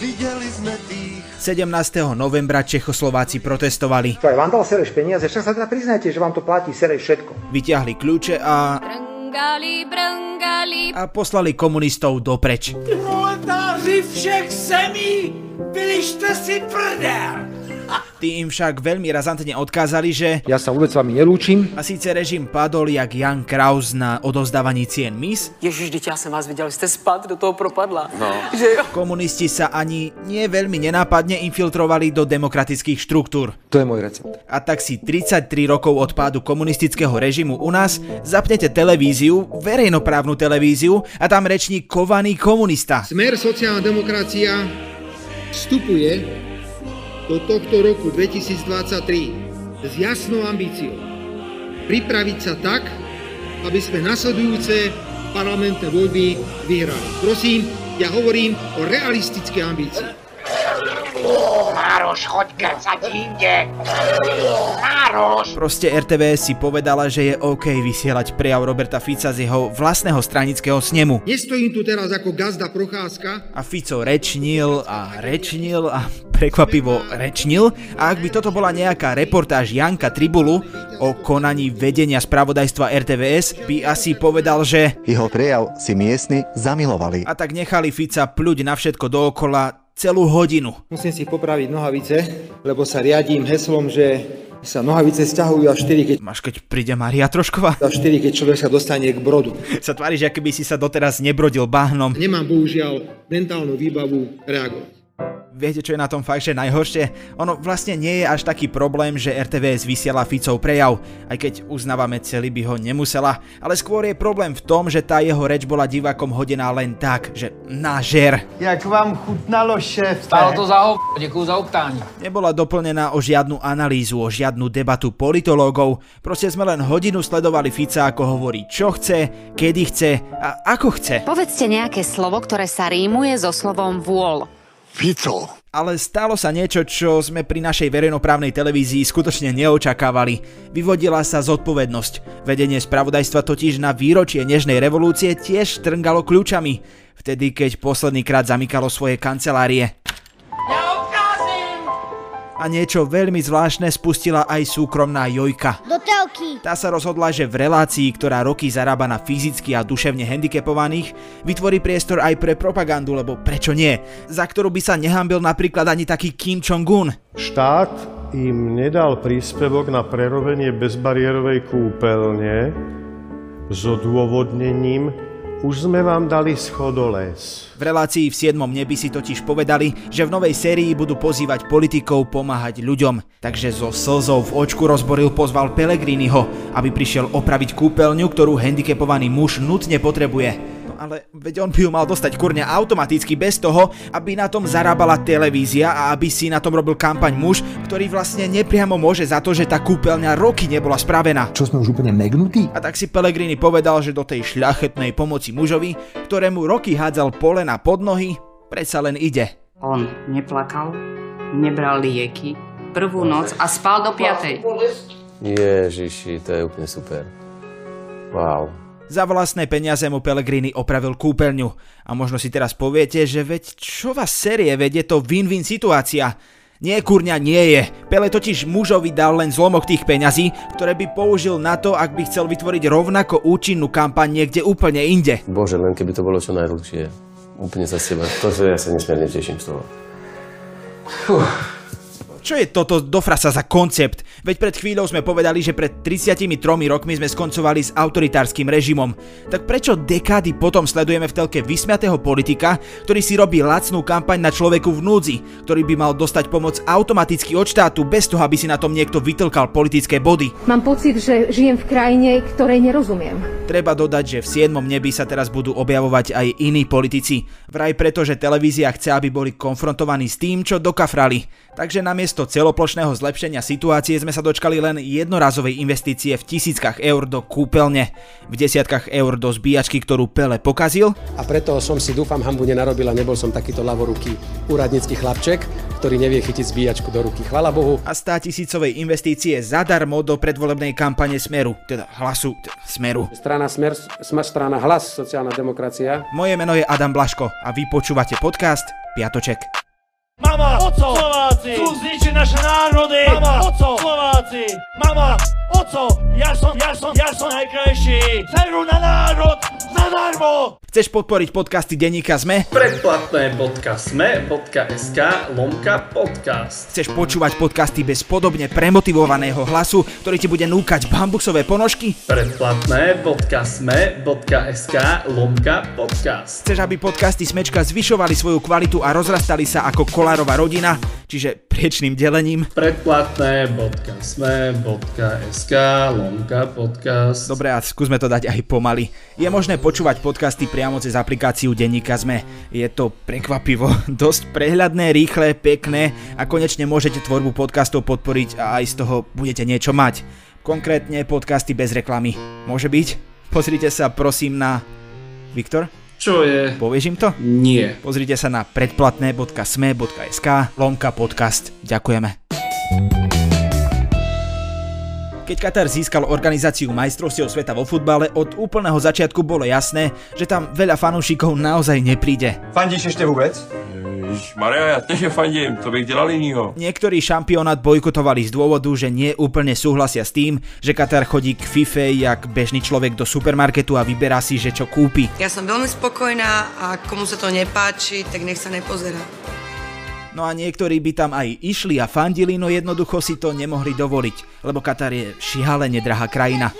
Videli sme tých 17. novembra Čechoslováci protestovali. Čo aj vám dal Sereš peniaze, však sa teda priznajte, že vám to platí Sereš všetko. Vyťahli kľúče a, Brngali, brngali, a poslali komunistov dopreč. Proletáři všech zemí, vylište si prdel! Tí im však veľmi razantne odkázali, že Ja sa vôbec s vami nelúčim. a síce režim padol jak Jan Kraus na odozdávaní cien mis, Ježiš, teď já jsem vás viděl, jste spát do toho propadla. No. Že jo? komunisti sa ani nie veľmi nenápadne infiltrovali do demokratických štruktúr. To je môj recept. A tak si 33 rokov od pádu komunistického režimu u nás zapnete televíziu, verejnoprávnu televíziu a tam reční kovaný komunista. Smer sociálna demokracia vstupuje do tohto roku 2023 s jasnou ambíciou pripraviť sa tak, aby sme nasledujúce parlamentné voľby vyhrali. Prosím, ja hovorím o realistické ambícii. Mároš, choď kecať inde! Mároš! Proste RTVS si povedala, že je OK vysielať prejav Roberta Fica z jeho vlastného stranického snemu. Nestojím tu teraz ako gazda Procházka, A Fico rečnil a rečnil a prekvapivo rečnil. A ak by toto bola nejaká reportáž Janka Tribulu o konaní vedenia spravodajstva RTVS, by asi povedal, že Jeho prejav si miestni zamilovali. a tak nechali Fica pľuť na všetko dookola celú hodinu. musím si popraviť nohavice, lebo sa riadím heslom, že sa nohavice stiahujú až 4, keď Máš keď príde Maria Trošková? až 4, keď človek sa dostane k brodu. Sa tváriš, že keby si sa doteraz nebrodil bahnom. Nemám bohužiaľ mentálnu výbavu reagovať. Viete, čo je na tom fakt, že najhoršie? Ono vlastne nie je až taký problém, že RTVS vysiela Ficov prejav, aj keď uznávame, celý by ho nemusela, ale skôr je problém v tom, že tá jeho reč bola divákom hodená len tak, že na žer. Jak vám chutnalo, šéf? Stálo to za ho, děkuju za optání. Nebola doplnená o žiadnu analýzu, o žiadnu debatu politológov, proste sme len hodinu sledovali Fica, ako hovorí, čo chce, kedy chce a ako chce. Povedzte nejaké slovo, ktoré sa rímuje so slovom vôľ. Fico. Ale stalo sa niečo, čo sme pri našej verejnoprávnej televízii skutočne neočakávali. Vyvodila sa zodpovednosť. Vedenie spravodajstva totiž na výročie Nežnej revolúcie tiež trngalo kľúčami. Vtedy, keď poslednýkrát zamykalo svoje kancelárie. A niečo veľmi zvláštne spustila aj súkromná Jojka. do telky. Tá sa rozhodla, že v relácii, ktorá roky zarába na fyzicky a duševne handicapovaných, vytvorí priestor aj pre propagandu, lebo prečo nie? Za ktorú by sa nehambil napríklad ani taký Kim Jong-un. Štát im nedal príspevok na prerobenie bezbariérovej kúpeľne s odôvodnením, už sme vám dali schodoles. V relácii v 7. nebi si totiž povedali, že v novej sérii budú pozývať politikov pomáhať ľuďom. Takže so slzou v očku rozboril pozval Pelegriniho, aby prišiel opraviť kúpeľňu, ktorú handicapovaný muž nutne potrebuje. Ale veď on by ju mal dostať kurňa automaticky bez toho, aby na tom zarábala televízia a aby si na tom robil kampaň muž, ktorý vlastne nepriamo môže za to, že tá kúpeľňa roky nebola spravená. Čo sme už úplne megnutí? A tak si Pellegrini povedal, že do tej šľachetnej pomoci mužovi, ktorému roky hádzal polena pod nohy, predsa len ide. On neplakal, nebral lieky, prvú noc a spal do piatej. Ježiši, to je úplne super. Wow. Za vlastné peniaze mu Pellegrini opravil kúpeľňu. A možno si teraz poviete, že veď čo vás série, veď je to win-win situácia. Nie, kurňa, nie je. Pele totiž mužovi dal len zlomok tých peňazí, ktoré by použil na to, ak by chcel vytvoriť rovnako účinnú kampaň niekde úplne inde. Bože, len keby to bolo čo najdlhšie. Úplne sa s teba. To ja sa nesmierne teším z toho. Čo je toto do frasa za koncept? Veď pred chvíľou sme povedali, že pred 33 rokmi sme skoncovali s autoritárskym režimom. Tak prečo dekády potom sledujeme v telke vysmiatého politika, ktorý si robí lacnú kampaň na človeku v núdzi, ktorý by mal dostať pomoc automaticky od štátu bez toho, aby si na tom niekto vytlkal politické body? Mám pocit, že žijem v krajine, ktorej nerozumiem. Treba dodať, že v 7. nebi sa teraz budú objavovať aj iní politici. Vraj preto, že televízia chce, aby boli konfrontovaní s tým, čo dokafrali. Takže namiesto celoplošného zlepšenia situácie sme sa dočkali len jednorazovej investície v tisíckach eur do kúpeľne, v desiatkách eur do zbíjačky, ktorú Pele pokazil A preto som si, dúfam, hambu nenarobil a nebol som takýto ľavoruký úradnícky chlapček, ktorý nevie chytiť zbíjačku do ruky. Chvala Bohu. a 100 tisícovej investície zadarmo do predvolebnej kampane Smeru, teda hlasu t- Smeru. Strana Smer, Smer strana Hlas, sociálna demokracia. Moje meno je Adam Blaško a vy počúvate podcast Piatoček. Mama, oco, Slováci, chcú zničiť naše národy. Mama, oco, Slováci, mama, oco, ja som, ja som, ja som najkrajší. Seru na národ, zadarmo. Chceš podporiť podcasty Denníka Sme? Predplatné.sme.sk lomka podcast. Chceš počúvať podcasty bez podobne premotivovaného hlasu, ktorý ti bude núkať bambusové ponožky? Predplatné.sme.sk lomka podcast. Chceš, aby podcasty Smečka zvyšovali svoju kvalitu a rozrastali sa ako kolárová rodina, čiže priečným delením? Predplatné.sme.sk lomka podcast. Dobre, a skúsme to dať aj pomaly. Je možné počúvať podcasty priamo cez aplikáciu Denníka Sme. Je to prekvapivo, dosť prehľadné, rýchle, pekné a konečne môžete tvorbu podcastov podporiť a aj z toho budete niečo mať. Konkrétne podcasty bez reklamy. Môže byť? Pozrite sa prosím na... Viktor? Čo je? Povieš im to? Nie. Pozrite sa na predplatné.sme.sk lomka podcast. Ďakujeme. Keď Katar získal organizáciu majstrovstiev sveta vo futbale, od úplného začiatku bolo jasné, že tam veľa fanúšikov naozaj nepríde. Fandíš ešte vôbec? Maria, ja tiež fandím, to bych dělal jinýho. Niektorí šampionát bojkotovali z dôvodu, že nie úplne súhlasia s tým, že Katar chodí k FIFA jak bežný človek do supermarketu a vyberá si, že čo kúpi. Ja som veľmi spokojná a komu sa to nepáči, tak nech sa nepozerá. No a niektorí by tam aj išli a fandili, no jednoducho si to nemohli dovoliť, lebo Katar je šialene drahá krajina.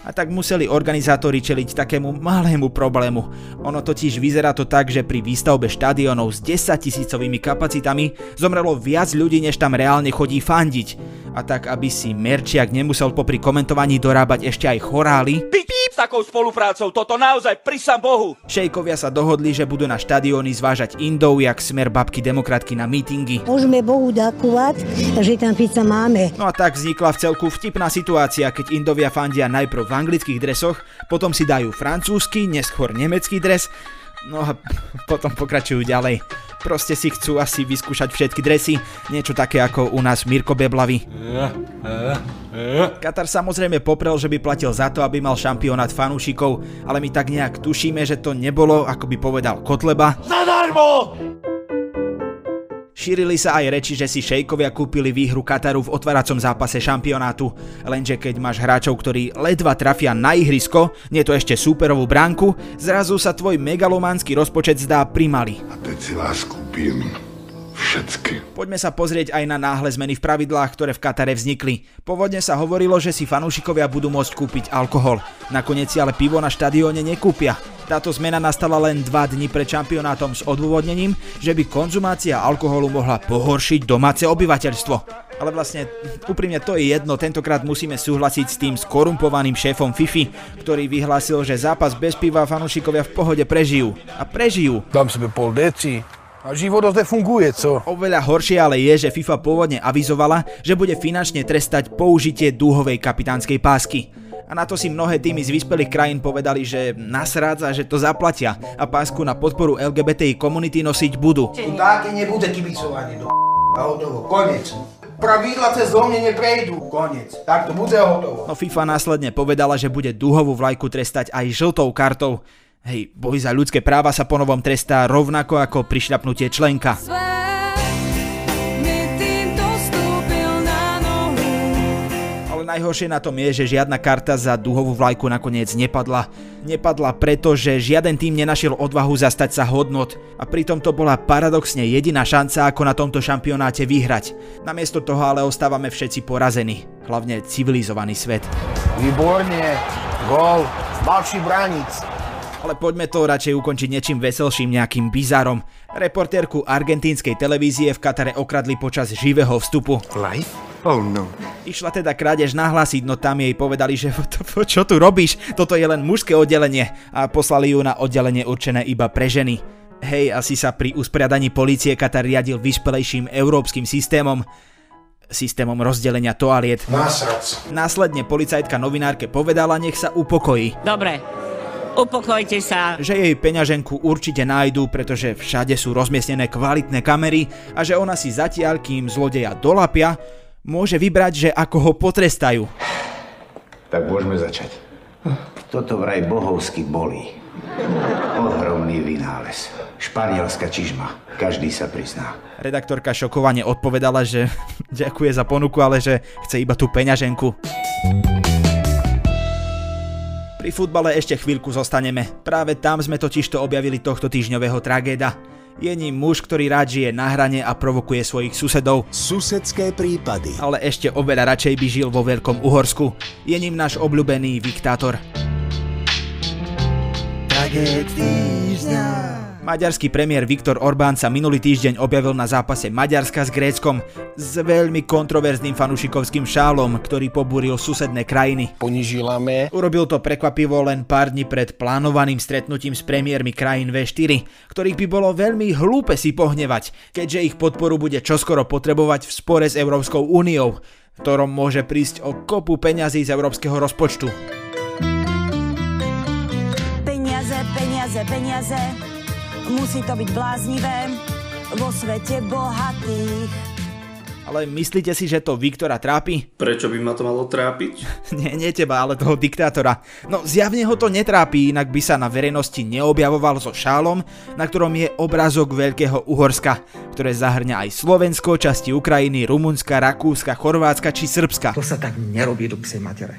A tak museli organizátori čeliť takému malému problému. Ono totiž vyzerá to tak, že pri výstavbe štadionov s 10 tisícovými kapacitami zomrelo viac ľudí, než tam reálne chodí fandiť. A tak, aby si Merčiak nemusel popri komentovaní dorábať ešte aj chorály, S takou spoluprácou, toto naozaj prisam Bohu. šejkovia sa dohodli, že budú na štadióny zvážať Indov, jak smer babky demokratky na mítingy. Môžeme Bohu ďakovať, že tam pizza máme. No a tak vznikla v celku vtipná situácia, keď Indovia fandia najprv v anglických dresoch, potom si dajú francúzsky, neskôr nemecký dres, no a potom pokračujú ďalej. Proste si chcú asi vyskúšať všetky dresy, niečo také ako u nás Mirko Beblavy. Katar samozrejme poprel, že by platil za to, aby mal šampionát fanúšikov, ale my tak nejak tušíme, že to nebolo, ako by povedal Kotleba, Zadarmo! Šírili sa aj reči, že si šejkovia kúpili výhru Kataru v otváracom zápase šampionátu, lenže keď máš hráčov, ktorí ledva trafia na ihrisko, nie to ešte súperovú bránku, zrazu sa tvoj megalománsky rozpočet zdá primalý. A teď si vás kúpim všetky. Poďme sa pozrieť aj na náhle zmeny v pravidlách, ktoré v Katare vznikli. Pôvodne sa hovorilo, že si fanúšikovia budú môcť kúpiť alkohol. Nakoniec si ale pivo na štadióne nekúpia. Táto zmena nastala len 2 dni pred šampionátom s odôvodnením, že by konzumácia alkoholu mohla pohoršiť domáce obyvateľstvo. Ale vlastne, úprimne to je jedno, tentokrát musíme súhlasiť s tým skorumpovaným šéfom Fifi, ktorý vyhlásil, že zápas bez piva fanúšikovia v pohode prežijú. A prežijú. Dám sebe pol deci a život zde funguje, co? Oveľa horšie ale je, že FIFA pôvodne avizovala, že bude finančne trestať použitie dúhovej kapitánskej pásky. A na to si mnohé týmy z vyspelých krajín povedali, že nasrádza, že to zaplatia a pásku na podporu LGBTI komunity nosiť budú. Chudáky nebude kibicovanie do a hotovo, konec. Pravidla cez zóne neprejdú, konec. Tak to bude hotovo. No FIFA následne povedala, že bude dúhovú vlajku trestať aj žltou kartou. Hej, boj za ľudské práva sa ponovom trestá rovnako ako prišľapnutie členka. Ale najhoršie na tom je, že žiadna karta za dúhovú vlajku nakoniec nepadla. Nepadla preto, že žiaden tým nenašiel odvahu zastať sa hodnot a pritom to bola paradoxne jediná šanca, ako na tomto šampionáte vyhrať. Namiesto toho ale ostávame všetci porazení, hlavne civilizovaný svet. Výborne, gol, malší bránic. Ale poďme to radšej ukončiť niečím veselším, nejakým bizárom. Reportérku argentínskej televízie v Katare okradli počas živého vstupu. Life? Oh no. Išla teda krádež nahlásiť, no tam jej povedali, že čo tu robíš, toto je len mužské oddelenie a poslali ju na oddelenie určené iba pre ženy. Hej, asi sa pri usporiadaní polície Katar riadil vyspelejším európskym systémom systémom rozdelenia toaliet. Následne policajtka novinárke povedala, nech sa upokojí. Dobre, upokojte sa. Že jej peňaženku určite nájdú, pretože všade sú rozmiestnené kvalitné kamery a že ona si zatiaľ, kým zlodeja dolapia, môže vybrať, že ako ho potrestajú. Tak môžeme začať. Toto vraj bohovsky bolí. Ohromný vynález. Španielská čižma. Každý sa prizná. Redaktorka šokovane odpovedala, že ďakuje za ponuku, ale že chce iba tú peňaženku. Pri futbale ešte chvíľku zostaneme. Práve tam sme totižto objavili tohto týždňového tragéda. Je ním muž, ktorý rád žije na hrane a provokuje svojich susedov. Susedské prípady. Ale ešte oveľa radšej by žil vo Veľkom Uhorsku. Je ním náš obľúbený diktátor. Tragéd týždňa. Maďarský premiér Viktor Orbán sa minulý týždeň objavil na zápase Maďarska s Gréckom s veľmi kontroverzným fanušikovským šálom, ktorý pobúril susedné krajiny. Ponižilame. Urobil to prekvapivo len pár dní pred plánovaným stretnutím s premiérmi krajín V4, ktorých by bolo veľmi hlúpe si pohnevať, keďže ich podporu bude čoskoro potrebovať v spore s Európskou úniou, v ktorom môže prísť o kopu peňazí z európskeho rozpočtu. Peniaze, peniaze, peniaze. Musí to byť bláznivé vo svete bohatých. Ale myslíte si, že to Viktora trápi? Prečo by ma to malo trápiť? nie, nie teba, ale toho diktátora. No zjavne ho to netrápi, inak by sa na verejnosti neobjavoval so šálom, na ktorom je obrázok Veľkého Uhorska, ktoré zahrňa aj Slovensko, časti Ukrajiny, Rumunska, Rakúska, Chorvátska či Srbska. To sa tak nerobí do psej matere.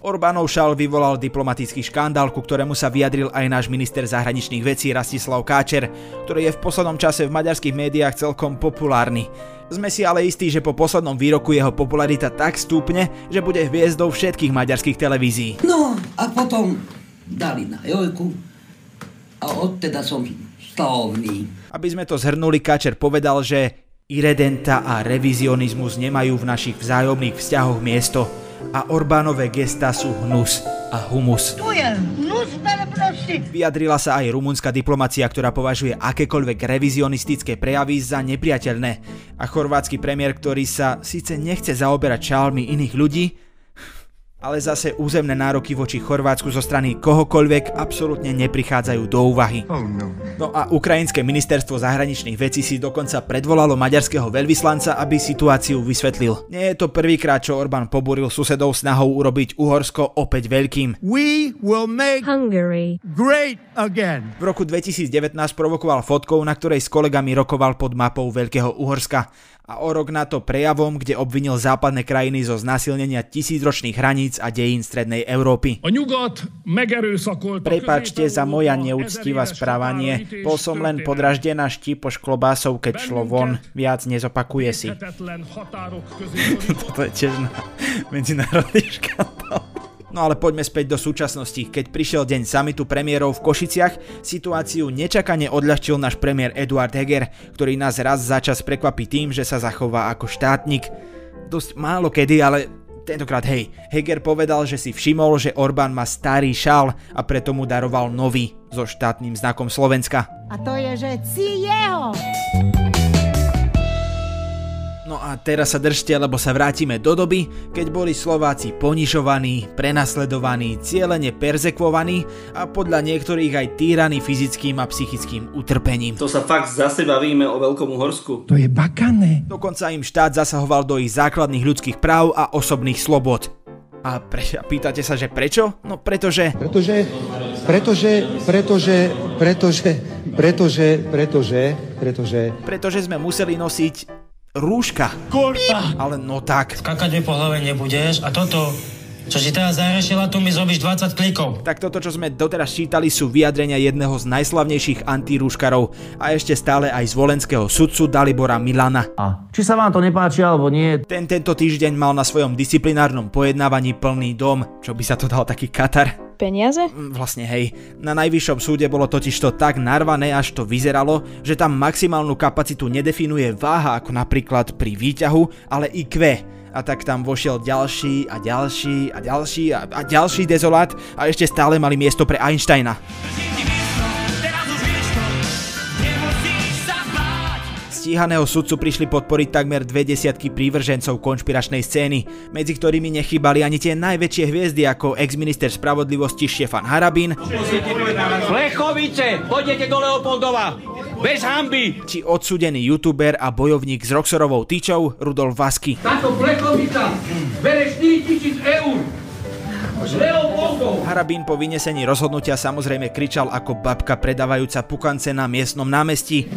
Orbánov šal vyvolal diplomatický škandál, ku ktorému sa vyjadril aj náš minister zahraničných vecí Rastislav Káčer, ktorý je v poslednom čase v maďarských médiách celkom populárny. Sme si ale istí, že po poslednom výroku jeho popularita tak stúpne, že bude hviezdou všetkých maďarských televízií. No a potom dali na jojku a odteda som slavný. Aby sme to zhrnuli, Káčer povedal, že iredenta a revizionizmus nemajú v našich vzájomných vzťahoch miesto a Orbánové gesta sú hnus a humus. Tu je hnus. Vyjadrila sa aj rumunská diplomacia, ktorá považuje akékoľvek revizionistické prejavy za nepriateľné. A chorvátsky premiér, ktorý sa síce nechce zaoberať čálmi iných ľudí, ale zase územné nároky voči Chorvátsku zo strany kohokoľvek absolútne neprichádzajú do úvahy. Oh no. No a ukrajinské ministerstvo zahraničných vecí si dokonca predvolalo maďarského veľvyslanca, aby situáciu vysvetlil. Nie je to prvýkrát, čo Orbán pobúril susedov snahou urobiť Uhorsko opäť veľkým. We will make Hungary great again. V roku 2019 provokoval fotkou, na ktorej s kolegami rokoval pod mapou Veľkého Uhorska a o rok na to prejavom, kde obvinil západné krajiny zo znásilnenia tisícročných hraníc a dejín strednej Európy. Prepačte za moja neúctivá správanie, bol som len podraždená štipoš klobásov, keď šlo von, viac nezopakuje si. Toto je tiež na medzinárodný škandál. No ale poďme späť do súčasnosti. Keď prišiel deň samitu premiérov v Košiciach, situáciu nečakane odľahčil náš premiér Eduard Heger, ktorý nás raz za čas prekvapí tým, že sa zachová ako štátnik. Dosť málo kedy, ale tentokrát hej. Heger povedal, že si všimol, že Orbán má starý šál a preto mu daroval nový so štátnym znakom Slovenska. A to je, že si jeho. No a teraz sa držte, lebo sa vrátime do doby, keď boli Slováci ponižovaní, prenasledovaní, cieľene perzekvovaní a podľa niektorých aj týraní fyzickým a psychickým utrpením. To sa fakt zase bavíme o Veľkom Uhorsku. To je bakané. Dokonca im štát zasahoval do ich základných ľudských práv a osobných slobod. A pre, pýtate sa, že prečo? No pretože... Pretože, pretože, pretože, pretože, pretože, pretože, pretože... Pretože sme museli nosiť rúška. Kurva! Ale no tak. Skakať mi po hlave nebudeš a toto, čo si teraz zarešila, tu mi zrobíš 20 klikov. Tak toto, čo sme doteraz čítali, sú vyjadrenia jedného z najslavnejších antirúškarov a ešte stále aj z volenského sudcu Dalibora Milana. A či sa vám to nepáči alebo nie? Ten tento týždeň mal na svojom disciplinárnom pojednávaní plný dom, čo by sa to dal taký katar. Peniaze? Vlastne hej, na najvyššom súde bolo totiž to tak narvané, až to vyzeralo, že tam maximálnu kapacitu nedefinuje váha ako napríklad pri výťahu, ale IQ. A tak tam vošiel ďalší a ďalší a ďalší a, a ďalší dezolát a ešte stále mali miesto pre Einsteina. Stíhaného sudcu prišli podporiť takmer dve desiatky prívržencov konšpiračnej scény, medzi ktorými nechybali ani tie najväčšie hviezdy ako ex-minister spravodlivosti Štefan Harabín Lechovice, pôjdete do Leopoldova! Bez hamby! či odsudený youtuber a bojovník s Roxorovou tyčou Rudolf Vasky. Táto plechovica bere 4000 eur! Harabín po vynesení rozhodnutia samozrejme kričal ako babka predávajúca pukance na miestnom námestí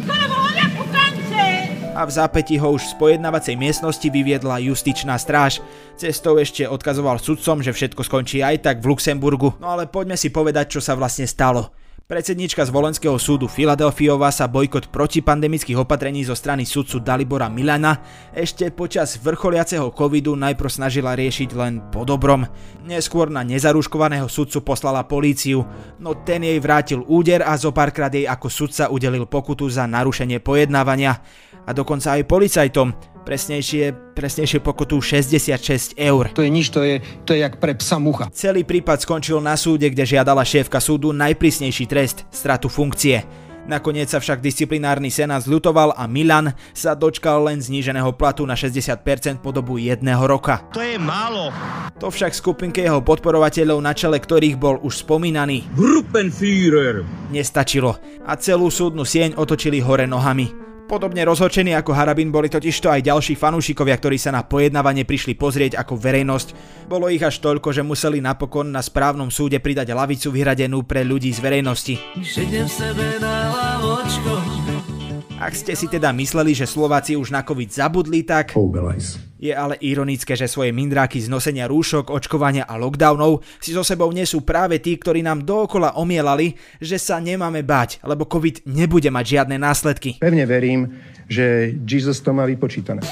a v zápäti ho už z pojednávacej miestnosti vyviedla justičná stráž. Cestou ešte odkazoval sudcom, že všetko skončí aj tak v Luxemburgu. No ale poďme si povedať, čo sa vlastne stalo. Predsednička z volenského súdu Filadelfiova sa bojkot protipandemických opatrení zo strany sudcu Dalibora Milana ešte počas vrcholiaceho covidu najprv snažila riešiť len po dobrom. Neskôr na nezaruškovaného sudcu poslala políciu, no ten jej vrátil úder a zo párkrát jej ako sudca udelil pokutu za narušenie pojednávania. A dokonca aj policajtom, presnejšie, presnejšie pokutu 66 eur. To je nič, to je, to je jak pre psa mucha. Celý prípad skončil na súde, kde žiadala šéfka súdu najprísnejší trest, stratu funkcie. Nakoniec sa však disciplinárny senát zľutoval a Milan sa dočkal len zníženého platu na 60% po dobu jedného roka. To je málo. To však skupinke jeho podporovateľov, na čele ktorých bol už spomínaný Gruppenführer. nestačilo a celú súdnu sieň otočili hore nohami. Podobne rozhorčení ako Harabin boli totižto aj ďalší fanúšikovia, ktorí sa na pojednávanie prišli pozrieť ako verejnosť. Bolo ich až toľko, že museli napokon na správnom súde pridať lavicu vyhradenú pre ľudí z verejnosti. Ak ste si teda mysleli, že Slováci už na COVID zabudli, tak je ale ironické, že svoje mindráky z nosenia rúšok, očkovania a lockdownov si so sebou nesú práve tí, ktorí nám dookola omielali, že sa nemáme báť, lebo COVID nebude mať žiadne následky. Pevne verím, že Jesus to má vypočítané.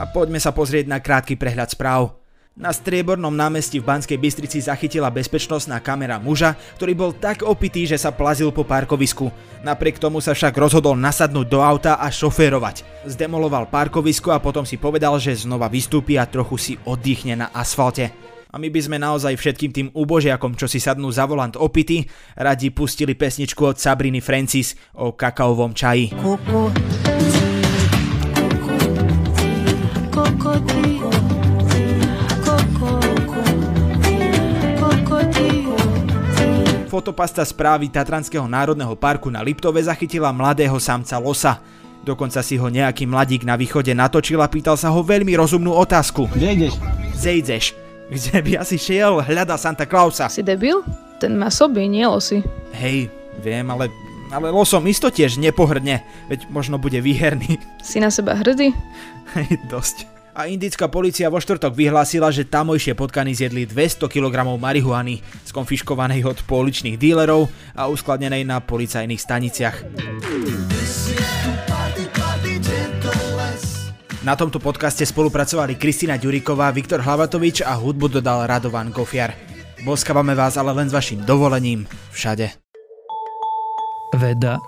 A poďme sa pozrieť na krátky prehľad správ. Na striebornom námestí v Banskej Bystrici zachytila bezpečnostná kamera muža, ktorý bol tak opitý, že sa plazil po parkovisku. Napriek tomu sa však rozhodol nasadnúť do auta a šoférovať. Zdemoloval parkovisko a potom si povedal, že znova vystúpi a trochu si oddychne na asfalte. A my by sme naozaj všetkým tým úbožiakom, čo si sadnú za volant opity, radi pustili pesničku od Sabriny Francis o kakaovom čaji. Fotopasta správy Tatranského národného parku na Liptove zachytila mladého samca losa. Dokonca si ho nejaký mladík na východe natočil a pýtal sa ho veľmi rozumnú otázku. Kde ideš? Zejdeš. Kde by asi šiel? Hľada Santa Clausa. Si debil? Ten má soby, nie losy. Hej, viem, ale, ale losom isto tiež nepohrdne, veď možno bude výherný. Si na seba hrdý? Hej, dosť. A indická policia vo štvrtok vyhlásila, že tamojšie potkany zjedli 200 kg marihuany, skonfiškovanej od pouličných dílerov a uskladnenej na policajných staniciach. Na tomto podcaste spolupracovali Kristina Ďuriková, Viktor Hlavatovič a hudbu dodal Radovan Gofiar. Boskávame vás ale len s vašim dovolením všade. Veda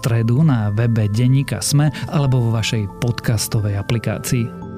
stredu na webe Deníka Sme alebo vo vašej podcastovej aplikácii.